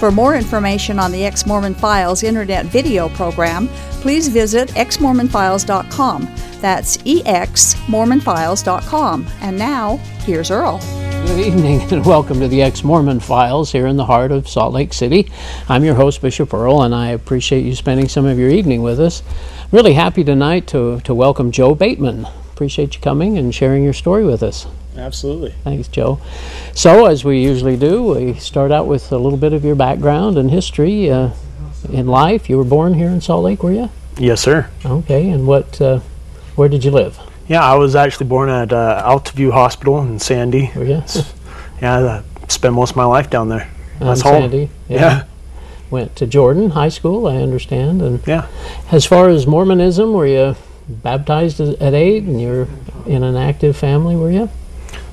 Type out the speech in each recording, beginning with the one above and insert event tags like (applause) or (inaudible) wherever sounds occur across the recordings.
For more information on the Ex Mormon Files internet video program, please visit exmormonfiles.com. That's exmormonfiles.com. And now, here's Earl. Good evening (laughs) and welcome to the Ex Mormon Files here in the heart of Salt Lake City. I'm your host, Bishop Earl, and I appreciate you spending some of your evening with us. Really happy tonight to, to welcome Joe Bateman. Appreciate you coming and sharing your story with us. Absolutely. Thanks, Joe. So, as we usually do, we start out with a little bit of your background and history uh, in life. You were born here in Salt Lake, were you? Yes, sir. Okay, and what? Uh, where did you live? Yeah, I was actually born at uh, Alta View Hospital in Sandy. Were you? (laughs) Yeah, I spent most of my life down there. That's home. Sandy. Yeah. Went to Jordan High School, I understand, and Yeah. As far as Mormonism, were you baptized at at eight, and you're in an active family? Were you?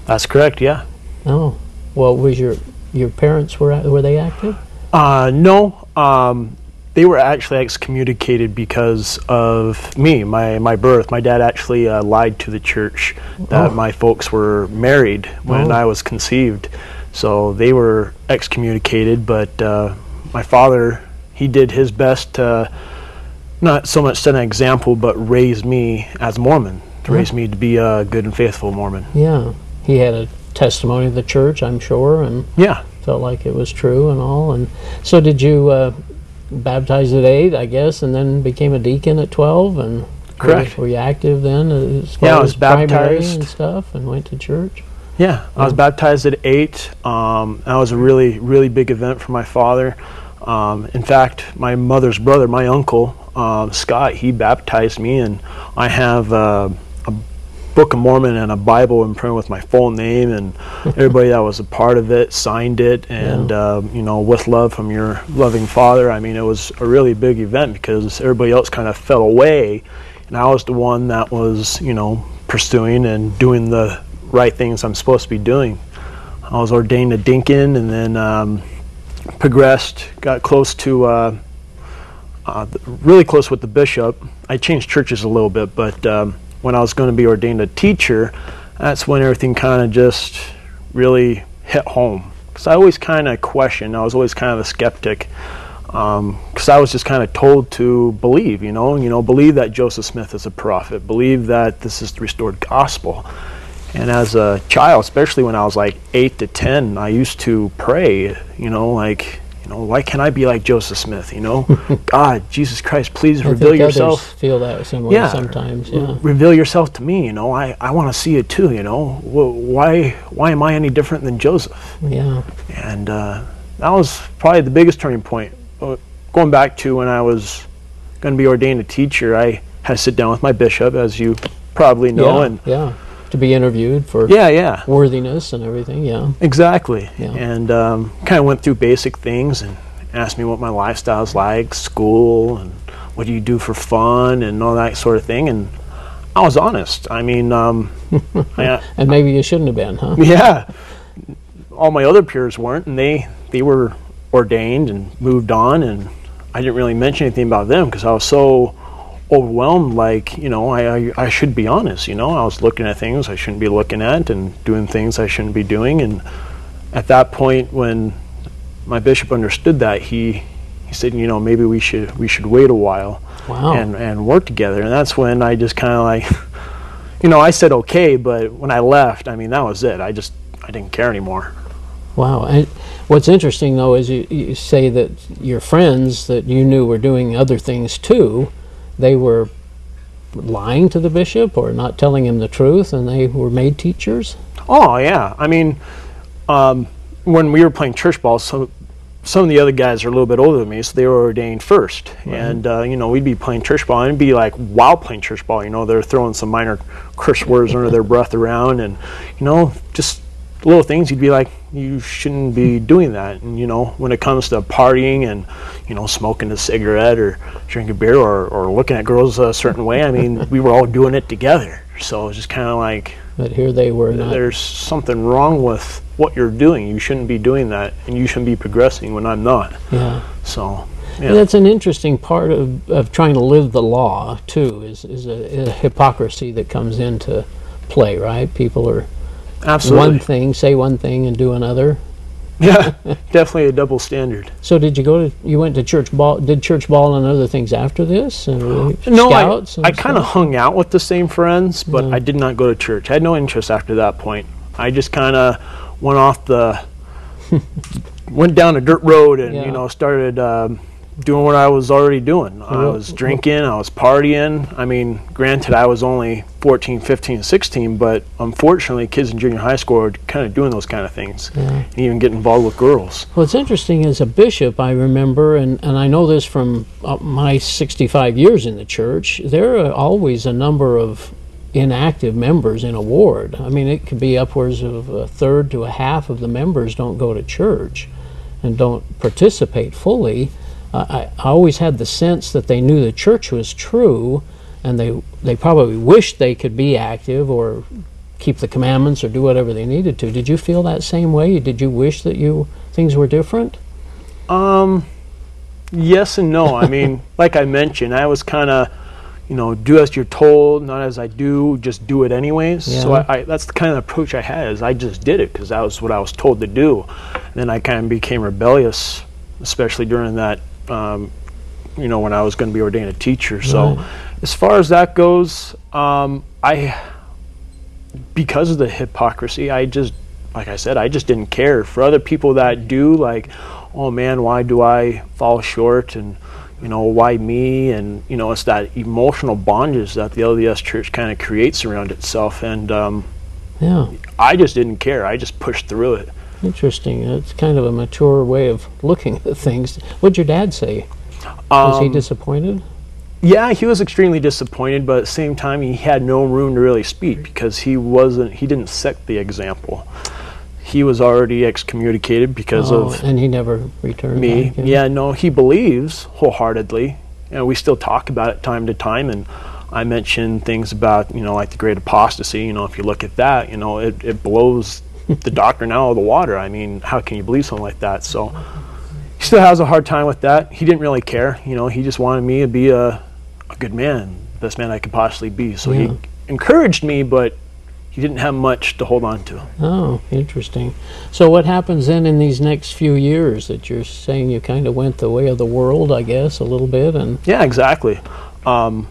That's correct. Yeah. Oh, well, was your your parents were were they active? Uh, no, um, they were actually excommunicated because of me, my, my birth. My dad actually uh, lied to the church that Oh. my folks were married when Oh. I was conceived. So they were excommunicated, but uh, my father, he did his best to not so much set an example, but raise me as a Mormon, to Yeah. raise me to be a good and faithful Mormon. Yeah, he had a testimony of the church, I'm sure, and Yeah. felt like it was true and all. And so, did you uh, baptize at eight, I guess, and then became a deacon at twelve? And Correct. Were, were you active then? As Yeah, I was baptized. and stuff, and went to church. Yeah, I was baptized at eight. Um, that was a really, really big event for my father. Um, in fact, my mother's brother, my uncle um, Scott, he baptized me, and I have uh, Book of Mormon and a Bible in print with my full name, and (laughs) everybody that was a part of it signed it, and um, you know, with love from your loving father. I mean, it was a really big event because everybody else kind of fell away, and I was the one that was, you know, pursuing and doing the right things I'm supposed to be doing. I was ordained a deacon, and then um, progressed, got close to, uh, uh, really close with the bishop. I changed churches a little bit, but um, when I was going to be ordained a teacher, that's when everything kind of just really hit home. Because I always kind of questioned, I was always kind of a skeptic. Um, because I was just kind of told to believe, you know, you know, believe that Joseph Smith is a prophet, believe that this is the restored gospel. And as a child, especially when I was like eight to ten, I used to pray, you know, like, you know, why can't I be like Joseph Smith? You know, (laughs) God, Jesus Christ, please I reveal yourself. Feel that similar Yeah. sometimes. Yeah. Reveal yourself to me. You know, I, I want to see it too. You know, why why am I any different than Joseph? Yeah. And uh, that was probably the biggest turning point. Uh, Going back to when I was going to be ordained a teacher, I had to sit down with my bishop, as you probably know, yeah. and yeah. To be interviewed for yeah, yeah. worthiness and everything. Yeah. Exactly. Yeah. And um, kind of went through basic things and asked me what my lifestyle's like, school, and what do you do for fun, and all that sort of thing. And I was honest. I mean, um, (laughs) I, And maybe you shouldn't have been, huh? (laughs) yeah, all my other peers weren't, and they they were ordained and moved on, and I didn't really mention anything about them because I was so overwhelmed. Like, you know, I, I I should be honest. You know, I was looking at things I shouldn't be looking at, and doing things I shouldn't be doing. And at that point, when my bishop understood that, he he said, you know, maybe we should we should wait a while Wow. and and work together. And that's when I just kind of like, (laughs) you know, I said okay, but when I left, I mean, that was it. I just I didn't care anymore. Wow. And what's interesting though is you, you say that your friends that you knew were doing other things too, they were lying to the bishop or not telling him the truth, and they were made teachers. Oh yeah, I mean, um, when we were playing church ball, some some of the other guys are a little bit older than me, so they were ordained first. And uh, you know, we'd be playing church ball, and it'd be like while playing church ball, you know, they're throwing some minor curse words under their breath around, and you know, just little things. You'd be like, you shouldn't be doing that. And you know, when it comes to partying and you know, smoking a cigarette or drinking beer or, or looking at girls a certain way, I mean, we were all doing it together. So it's just kind of like, But here they were not. there's something wrong with what you're doing. You shouldn't be doing that, and you shouldn't be progressing when I'm not. Yeah. So, yeah, that's an interesting part of, of trying to live the law too. Is is a, a hypocrisy that comes into play, right? People are absolutely. one thing, say one thing, and do another. (laughs) Yeah, definitely a double standard. So did you go to? You went to church ball? Did church ball and other things after this? And No. I, I kind of hung out with the same friends, but. I did not go to church. I had no interest after that point. I just kind of went off the, (laughs) went down a dirt road and Yeah. you know started um, doing what I was already doing. I was drinking, I was partying. I mean, granted, I was only 14, 15, 16, but unfortunately, kids in junior high school are kind of doing those kind of things, Yeah. and even get involved with girls. What's interesting as a bishop, I remember, and, and I know this from uh, my 65 years in the church, there are always a number of inactive members in a ward. I mean, it could be upwards of a third to a half of the members don't go to church and don't participate fully. I, I always had the sense that they knew the church was true and they, they probably wished they could be active or keep the commandments or do whatever they needed to. Did you feel that same way? Did you wish that you things were different? Um, yes and no. I mean, (laughs) like I mentioned, I was kind of, you know, do as you're told, not as I do. Just do it anyways. So I, I, that's the kind of approach I had. Is I just did it because that was what I was told to do. And then I kind of became rebellious, especially during that, um, you know, when I was going to be ordained a teacher. So, Right. as far as that goes, um, I, because of the hypocrisy, I just, like I said, I just didn't care. For other people that do, like, oh man, why do I fall short? And, you know, why me? And, you know, it's that emotional bondage that the LDS church kind of creates around itself. And um, Yeah, I just didn't care. I just pushed through it. Interesting. It's kind of a mature way of looking at things. What'd your dad say? Was he Um, disappointed? Yeah, he was extremely disappointed, but at the same time, he had no room to really speak because he wasn't. He didn't set the example. He was already excommunicated because Oh, of and he never returned. me. back, Yeah, no, he believes wholeheartedly, and we still talk about it time to time. And I mentioned things about you know like the great apostasy. You know, if you look at that, you know, it, it blows the doctrine now of the water. I mean, how can you believe something like that? So he still has a hard time with that. He didn't really care. You know, he just wanted me to be a, a good man, the best man I could possibly be. So Yeah. he encouraged me, but he didn't have much to hold on to. Oh, interesting. So what happens then in these next few years that you're saying you kind of went the way of the world, I guess, a little bit, and Yeah, exactly. Um,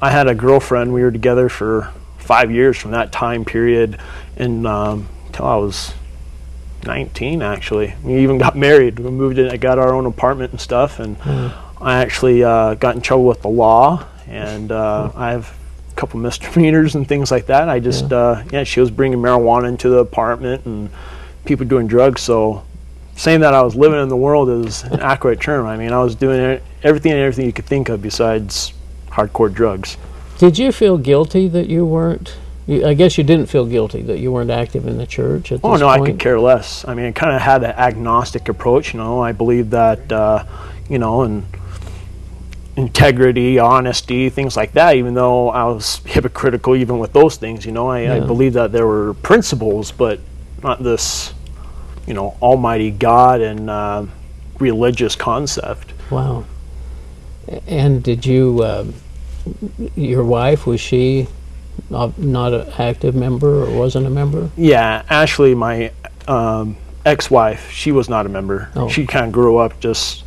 I had a girlfriend. We were together for five years from that time period, and um, I was 19, actually. We even got (laughs) married. We moved in. I got our own apartment and stuff, and I actually uh, got in trouble with the law, and uh, I have a couple misdemeanors and things like that. I just, uh, yeah, she was bringing marijuana into the apartment and people doing drugs. So saying that I was living in the world is an (laughs) accurate term. I mean, I was doing everything and everything you could think of besides hardcore drugs. did you feel guilty that you weren't? You, I guess you didn't feel guilty that you weren't active in the church at Oh this no, I could care less. I mean, I kind of had an agnostic approach. You know, I believe that, uh, you know, and integrity, honesty, things like that. Even though I was hypocritical, even with those things, you know, I, I believe that there were principles, but not this, you know, Almighty God and uh, religious concept. Wow. And did you, uh, your wife, was she not not an active member or wasn't a member? Yeah, Ashley, my um, ex-wife, she was not a member. Oh. She kind of grew up just,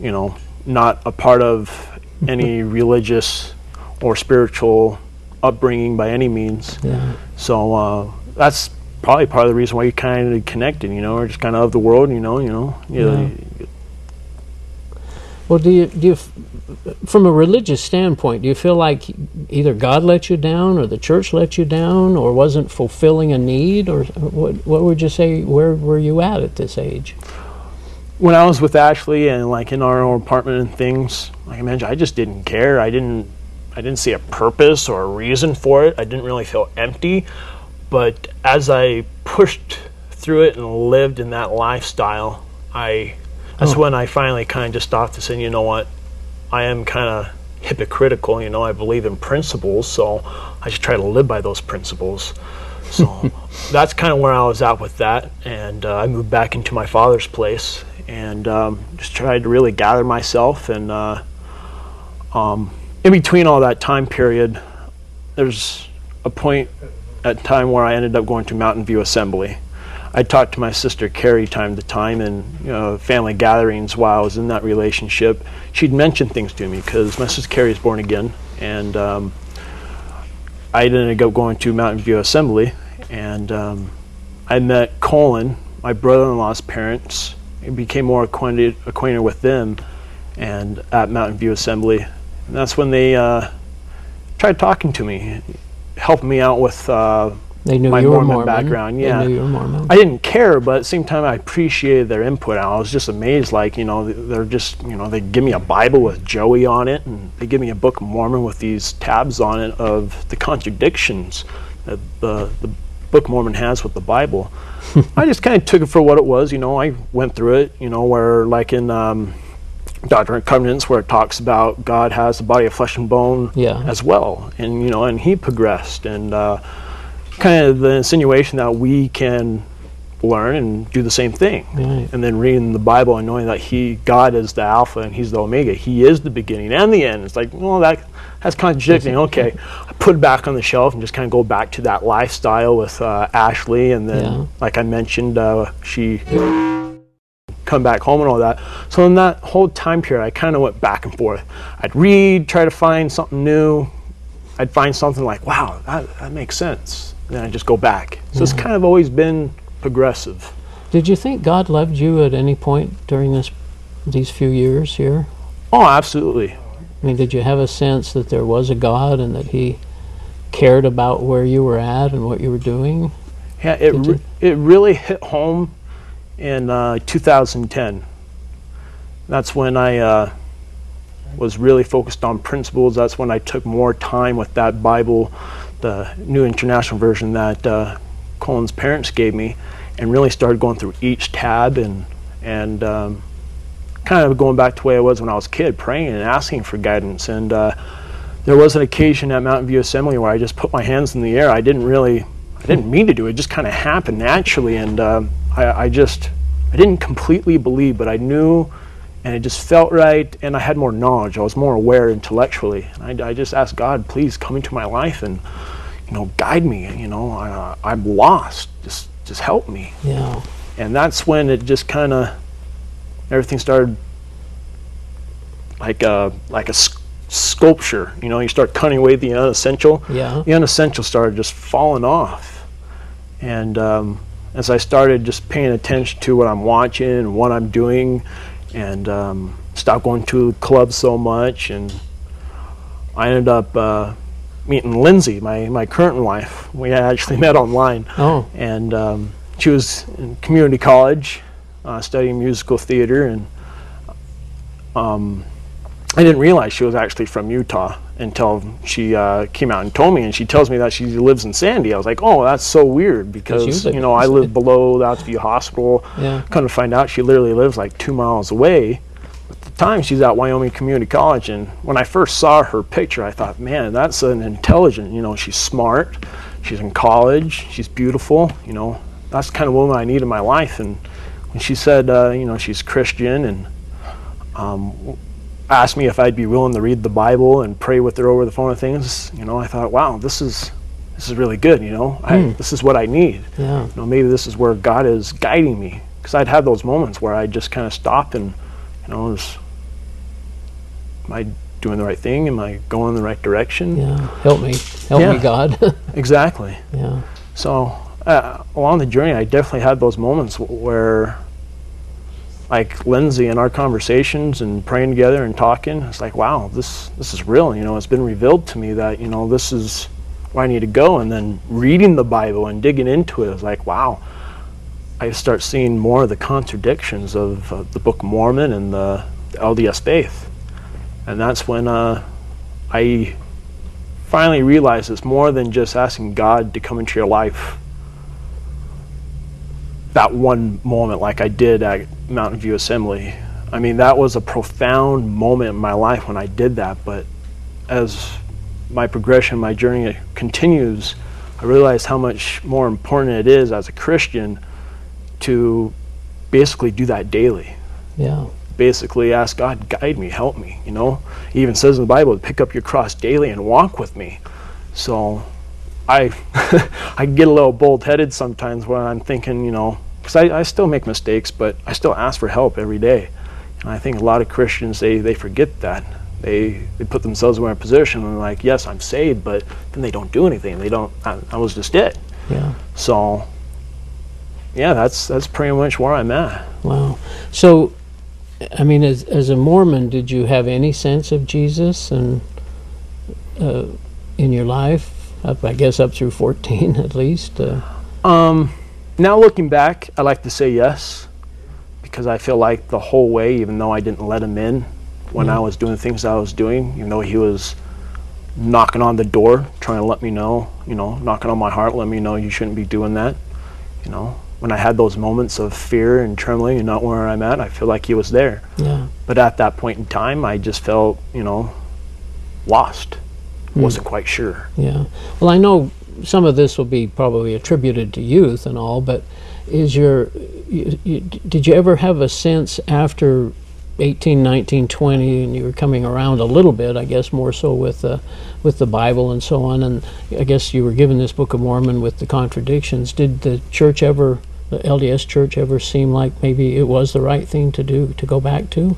you know, not a part of (laughs) any religious or spiritual upbringing by any means. Yeah. So uh, that's probably part of the reason why you kind of connected. You know, or just kind of of the world. You know, you know, you know, Well, do you do you, from a religious standpoint, do you feel like either God let you down, or the church let you down, or wasn't fulfilling a need, or what? What would you say? Where were you at at this age? when I was with Ashley and like in our own apartment and things, like I mentioned, I just didn't care. I didn't, I didn't see a purpose or a reason for it. I didn't really feel empty. But as I pushed through it and lived in that lifestyle, I that's Oh. when I finally kind of just stopped and said, you know what, I am kind of hypocritical. You know, I believe in principles, so I should try to live by those principles. So (laughs) that's kind of where I was at with that, and uh, I moved back into my father's place and um, just tried to really gather myself. And uh, um, in between all that time period, there's a point at time where I ended up going to Mountain View Assembly. I talked to my sister Carrie time to time, in you know, family gatherings while I was in that relationship. She'd mention things to me because my sister Carrie is born again, and um, I ended up going to Mountain View Assembly, and um, I met Colin, my brother-in-law's parents. I became more acquainted acquainted with them, and at Mountain View Assembly, and that's when they uh, tried talking to me, helping me out with. Uh, They knew my you were Mormon Mormon. background, yeah. They knew you were Mormon. I didn't care, but at the same time, I appreciated their input. I was just amazed, like you know, they're just you know, they give me a Bible with Joey on it, and they give me a Book of Mormon with these tabs on it of the contradictions that the the Book of Mormon has with the Bible. (laughs) I just kind of took it for what it was. You know, I went through it. You know, where like in um, Doctrine and Covenants, where it talks about God has a body of flesh and bone Yeah. as well, and you know, and he progressed and. Uh, kind of the insinuation that we can learn and do the same thing. Right. And then reading the Bible and knowing that He, God, is the Alpha and He's the Omega. He is the beginning and the end. It's like, well, that that's contradicting. Okay, I put it back on the shelf and just kind of go back to that lifestyle with uh, Ashley, and then, Yeah. like I mentioned, uh, she come back home and all that. So in that whole time period, I kind of went back and forth. I'd read, try to find something new. I'd find something like, wow, that, that makes sense. And then I'd just go back. So it's kind of always been progressive. Did you think God loved you at any point during this these few years here? Oh, absolutely. I mean, did you have a sense that there was a God and that He cared about where you were at and what you were doing? Yeah, it, re- it really hit home in uh, 2010. That's when I uh, was really focused on principles. That's when I took more time with that Bible, the New International Version that uh, Colin's parents gave me, and really started going through each tab and and um, kind of going back to the way I was when I was a kid, praying and asking for guidance. And uh, there was an occasion at Mountain View Assembly where I just put my hands in the air. I didn't really, I didn't mean to do it. It just kind of happened naturally, and um I, I just, I didn't completely believe, but I knew, and it just felt right, and I had more knowledge. I was more aware intellectually. And I, I just asked God, please come into my life and, you know, guide me. You know, I, I'm lost. Just, just help me Yeah. and that's when it just kind of everything started like a like a sculpture you know you start cutting away the unessential Yeah. the unessential started just falling off and um, as i started just paying attention to what i'm watching and what i'm doing and um, stopped going to clubs so much and i ended up uh, meeting lindsay my, my current wife. We actually (laughs) met online. Oh, and um, she was in community college uh, studying musical theater and um, I didn't realize she was actually from Utah until she uh, came out and told me and she tells me that she lives in Sandy. I was like, oh, that's so weird because you know I live below the Alta View Hospital. Yeah. Come to find out she literally lives like two miles away. At the time she's at Wyoming Community College and when I first saw her picture I thought, man, that's an intelligent, you know, she's smart, she's in college, she's beautiful, you know, that's the kind of woman I need in my life. And when she said, uh, you know, she's Christian and um, asked me if I'd be willing to read the Bible and pray with her over the phone and things, you know, I thought, wow, this is this is really good. You know, I, this is what I need. yeah. You know, maybe this is where God is guiding me because I'd have those moments where I just kind of stop and, you know, is, am I doing the right thing? Am I going in the right direction? Yeah. Help me. Help Yeah. me, God. (laughs) Exactly. yeah. So uh, along the journey, I definitely had those moments w- where, like Lindsay and our conversations and praying together and talking, it's like, wow, this this is real. You know, it's been revealed to me that you know this is where I need to go. And then reading the Bible and digging into it, it's like, wow. I start seeing more of the contradictions of uh, the Book of Mormon and the, the LDS faith, and that's when uh, I finally realized it's more than just asking God to come into your life that one moment like I did at Mountain View Assembly. I mean, that was a profound moment in my life when I did that. But as my progression, my journey continues, I realize how much more important it is as a Christian to basically do that daily. Yeah. Basically, ask God, guide me, help me. You know, He even says in the Bible to pick up your cross daily and walk with me. So, I (laughs) I get a little bold-headed sometimes when I'm thinking, you know, because I, I still make mistakes, but I still ask for help every day. And I think a lot of Christians they they forget that they they put themselves in a position and like, yes, I'm saved, but then they don't do anything. They don't. I, I was just it. Yeah. So, yeah, that's that's pretty much where I'm at. Wow. So, I mean, as as a Mormon, did you have any sense of Jesus and uh, in your life? Up, I guess up through fourteen, (laughs) at least. Uh, Um, now looking back, I like to say yes, because I feel like the whole way, even though I didn't let him in when I was doing things I was doing, even though he was knocking on the door, trying to let me know, you know, knocking on my heart, let me know you shouldn't be doing that. You know, when I had those moments of fear and trembling and not where I'm at, I feel like he was there. yeah. But at that point in time, I just felt, you know, lost. Hmm. Wasn't quite sure. Yeah. Well, I know some of this will be probably attributed to youth and all, but is your you, you, did you ever have a sense after 18, 19, 20 and you were coming around a little bit, I guess more so with the with the Bible and so on and I guess you were given this Book of Mormon with the contradictions. Did the church ever the LDS church ever seem like maybe it was the right thing to do to go back to?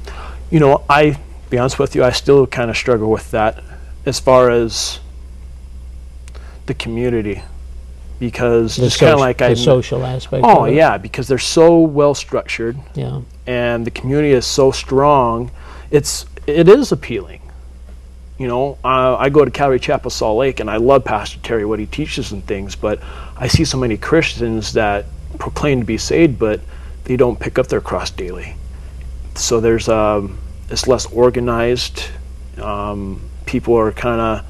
you know, I be honest with you, I still kind of struggle with that as far as the community because The just kind of like the I social aspect. oh yeah because they're so well structured Yeah. and the community is so strong it's it is appealing you know uh, I go to Calvary Chapel Salt Lake and I love Pastor Terry what he teaches and things but I see so many Christians that proclaim to be saved but they don't pick up their cross daily so there's um, it's less organized. Um, people are kind of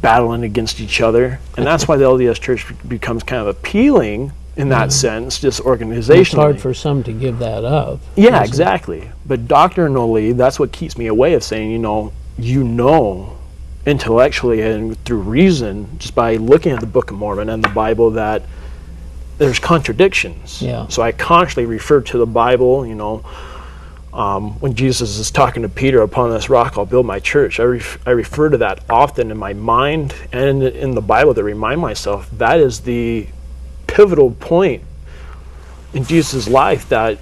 battling against each other, and that's why the LDS Church becomes kind of appealing in that mm-hmm. sense, just organizationally. It's hard for some to give that up. yeah, isn't it? exactly. But doctrinally, that's what keeps me away of saying, you know, you know, intellectually and through reason, just by looking at the Book of Mormon and the Bible, that there's contradictions. Yeah. So I constantly refer to the Bible, you know, um, when Jesus is talking to Peter, upon this rock I'll build my church. I, ref- I refer to that often in my mind and in, the Bible to remind myself that is the pivotal point in Jesus' life that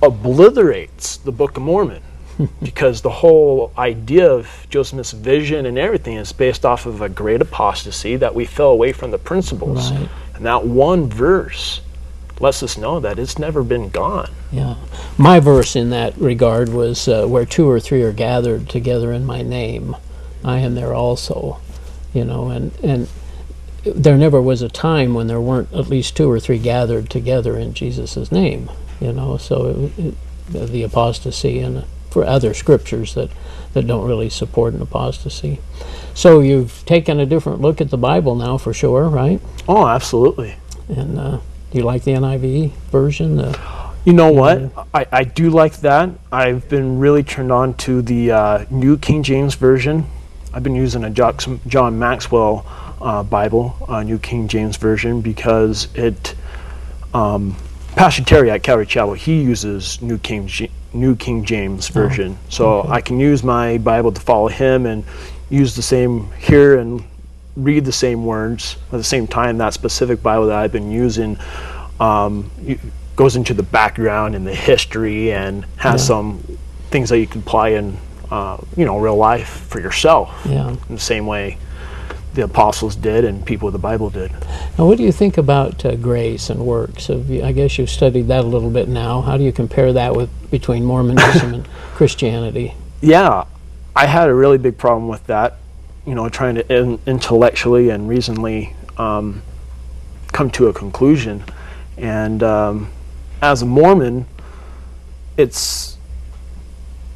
obliterates the Book of Mormon. (laughs) because the whole idea of Joseph Smith's vision and everything is based off of a great apostasy that we fell away from the principles. Right. And that one verse lets us know that it's never been gone. Yeah. My verse in that regard was uh, where two or three are gathered together in my name, I am there also. You know, and and there never was a time when there weren't at least two or three gathered together in Jesus' name. You know, so it, it, the apostasy and for other scriptures that that don't really support an apostasy. So you've taken a different look at the Bible now, for sure, right? Oh, absolutely. And uh, do you like the NIV version? The, You know what? I, I do like that. I've been really turned on to the uh, New King James Version. I've been using a John Maxwell uh, Bible, uh, New King James Version, because it. Um, Pastor Terry at Calvary Chapel, he uses New King New King James Version, so I can use my Bible to follow him and use the same here and read the same words at the same time. That specific Bible that I've been using um, goes into the background and the history and has some things that you can apply in, uh, you know, real life for yourself. yeah. In the same way the apostles did and people of the Bible did. Now, what do you think about uh, grace and works? You, I guess you've studied that a little bit now. How do you compare that with between Mormonism and (laughs) Christianity? Yeah, I had a really big problem with that. You know, trying to in, intellectually and reasonably um, come to a conclusion. And um, as a Mormon, it's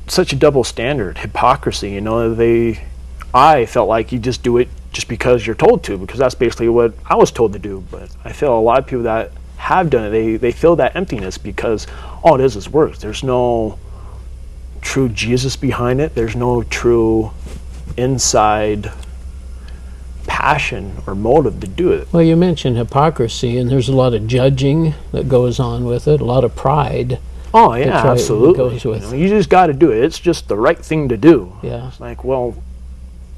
such a double standard, hypocrisy. You know, they, I felt like you just do it just because you're told to, because that's basically what I was told to do. But I feel a lot of people that have done it, they, they feel that emptiness because all it is is works. There's no true Jesus behind it. There's no true inside passion or motive to do it. Well, you mentioned hypocrisy, and there's a lot of judging that goes on with it, a lot of pride. Oh yeah, absolutely. goes You, with- know, you just got to do it. It's just the right thing to do. Yeah, It's like, well,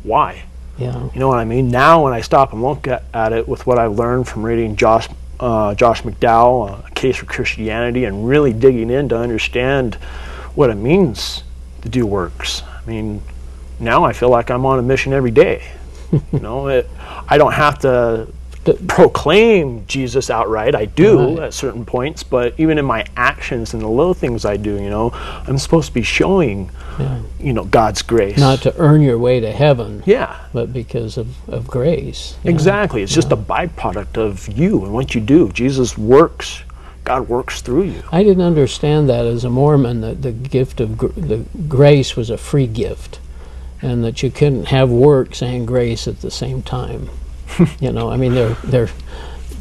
why? yeah, You know what I mean? Now, when I stop and look at, at it with what I've learned from reading Josh uh, Josh McDowell, uh, A Case for Christianity, and really digging in to understand what it means to do works. I mean, now I feel like I'm on a mission every day. (laughs) you know, it, I don't have to proclaim Jesus outright. I do Right. at certain points, but even in my actions and the little things I do, you know, I'm supposed to be showing, yeah. you know, God's grace. Not to earn your way to heaven, yeah. but because of, of grace. Yeah. Exactly. It's just a byproduct of you and what you do. Jesus works. God works through you. I didn't understand that as a Mormon that the gift of gr- the grace was a free gift, and that you couldn't have works and grace at the same time. (laughs) you know, I mean they're they're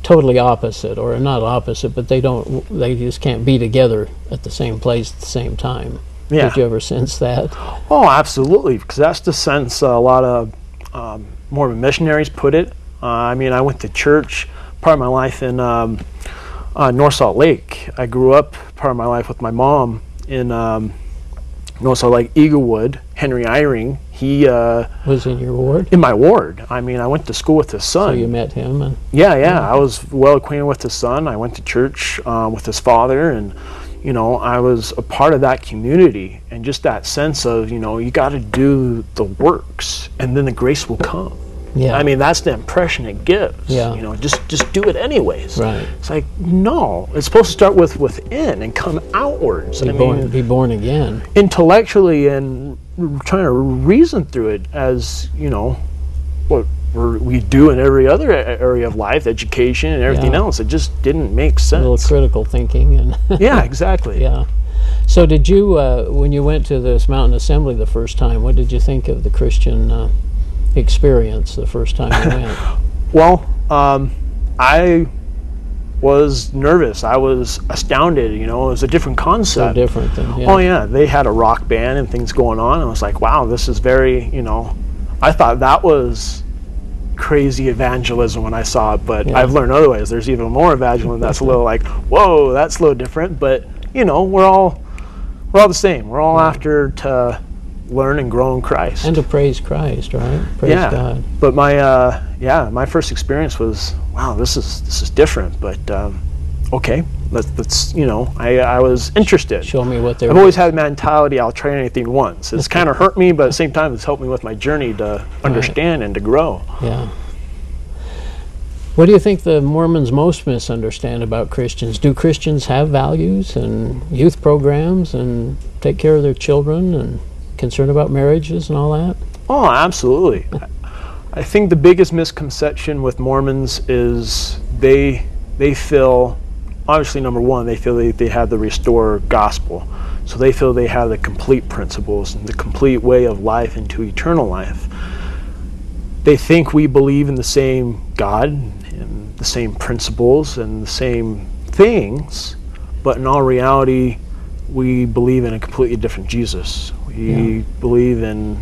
totally opposite, or not opposite, but they don't they just can't be together at the same place at the same time. Yeah. Did you ever sense that? Oh, absolutely. Because that's the sense a lot of um, Mormon missionaries put it. Uh, I mean, I went to church part of my life in um, uh, North Salt Lake. I grew up part of my life with my mom in um, North Salt Lake, Eaglewood. Henry Eyring, he uh, Was in your ward, in my ward. I mean, I went to school with his son. so you met him, and Yeah, yeah. I was well acquainted with his son. I went to church uh, with his father, and you know, I was a part of that community, and just that sense of you know, you got to do the works, and then the grace will come. yeah, I mean, that's the impression it gives. Yeah. You know, just just do it anyways. right. It's like no, it's supposed to start with within and come outwards. Be I born, mean, be born again. intellectually and trying to reason through it as you know what we're, we do in every other area of life education and everything Yeah. else it just didn't make sense. A little critical thinking, and (laughs) yeah exactly Yeah. So, did you, uh, when you went to this mountain assembly the first time, what did you think of the Christian uh, experience the first time you went? (laughs) well um, i was nervous i was astounded you know it was a different concept. So different than, yeah. Oh yeah, they had a rock band and things going on. I was like, wow, this is very, you know, I thought that was crazy evangelism when I saw it, but Yeah. I've learned otherwise. There's even more evangelism that's a little like, whoa, that's a little different. But you know, we're all we're all the same. We're all after to learn and grow in Christ. And to praise Christ, right? Praise yeah, God. but my uh, yeah, my first experience was wow, this is this is different. But um, okay, let's let's you know, I I was interested. Show me what they're I've always had the mentality I'll try anything once. It's kind of hurt me, but at the same time, it's helped me with my journey to understand and to grow. Yeah. What do you think the Mormons most misunderstand about Christians? Do Christians have values and youth programs and take care of their children and concern about marriages and all that? Oh, absolutely. I think the biggest misconception with Mormons is they they feel obviously number one they feel they, they have the restore gospel, so they feel they have the complete principles and the complete way of life into eternal life. They think we believe in the same God and the same principles and the same things, but in all reality, we believe in a completely different Jesus. We Yeah. believe in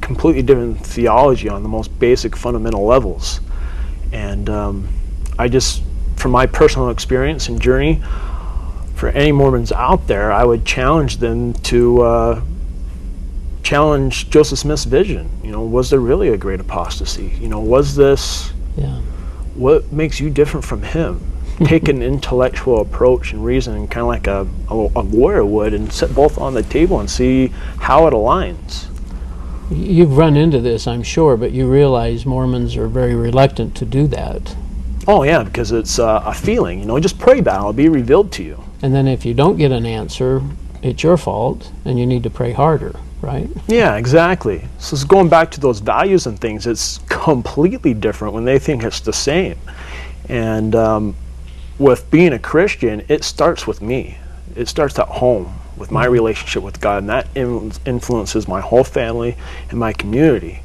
completely different theology on the most basic fundamental levels. And um, I just, from my personal experience and journey, for any Mormons out there, I would challenge them to uh, challenge Joseph Smith's vision. You know, was there really a great apostasy? You know, was this Yeah. what makes you different from him? Take an intellectual approach and reason, kind of like a, a, a lawyer would, and sit both on the table and see how it aligns. You've run into this, I'm sure, but you realize Mormons are very reluctant to do that. Oh yeah, because it's uh, a feeling. You know, just pray about it; it'll be revealed to you. And then if you don't get an answer, it's your fault and you need to pray harder, right? Yeah, exactly. So it's going back to those values and things. It's completely different when they think it's the same. And um, with being a Christian, it starts with me. It starts at home with my mm-hmm. relationship with God, and that in- influences my whole family and my community.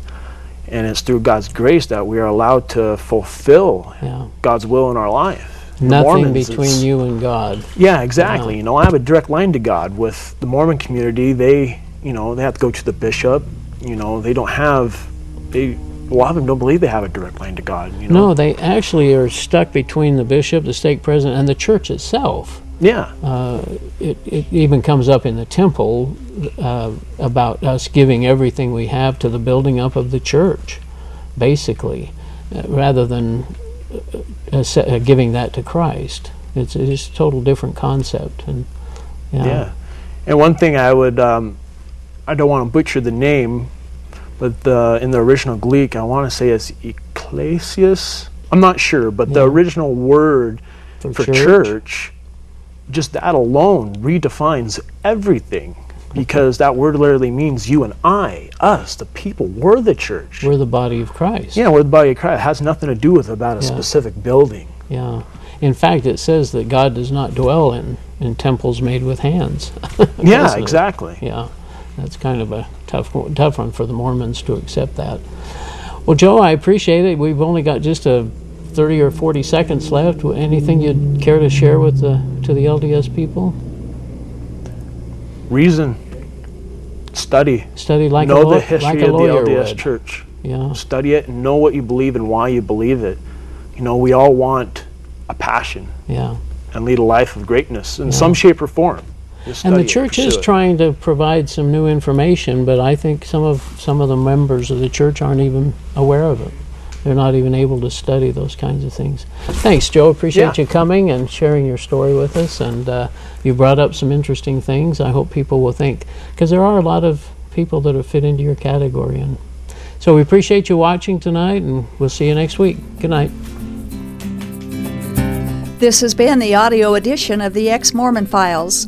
And it's through God's grace that we are allowed to fulfill Yeah. God's will in our life. the Nothing Mormons between you and God. Yeah, exactly. Yeah. You know, I have a direct line to God. With the Mormon community, they, you know, they have to go to the bishop. You know, they don't have, they, a lot of them don't believe they have a direct line to God. You know. No, they actually are stuck between the bishop, the stake president, and the church itself. Yeah. It, it even comes up in the temple uh, about us giving everything we have to the building up of the church, basically, uh, rather than uh, uh, uh, giving that to Christ. It's, it's a total different concept. And yeah, Yeah. And one thing I would, um, I don't want to butcher the name, but the, in the original Greek, I want to say it's ecclesias. I'm not sure, but the original word for, for church, church, just that alone redefines everything because that word literally means you and I, us, the people, we're the church. we're the body of Christ. yeah, we're the body of Christ. It has nothing to do with about a Yeah. specific building. Yeah. In fact, it says that God does not dwell in, in temples made with hands. (laughs) Yeah, Doesn't it? exactly. Yeah, that's kind of a tough, one- tough one for the Mormons to accept that. Well, Joe, I appreciate it. We've only got just a 30 or 40 seconds left. Anything you'd care to share with the to the LDS people? Reason, study, Study like a know law- the history like a of the LDS would. church. Yeah, Study it and know what you believe and why you believe it. You know, we all want a passion yeah. and lead a life of greatness in Yeah. some shape or form. Just And the church is trying to provide some new information, but I think some of some of the members of the church aren't even aware of it. They're not even able to study those kinds of things. Thanks, Joe. Appreciate Yeah. you coming and sharing your story with us. And uh, you brought up some interesting things. I hope people will think because there are a lot of people that have fit into your category. And so we appreciate you watching tonight, and we'll see you next week. Good night. This has been the audio edition of the Ex Mormon Files.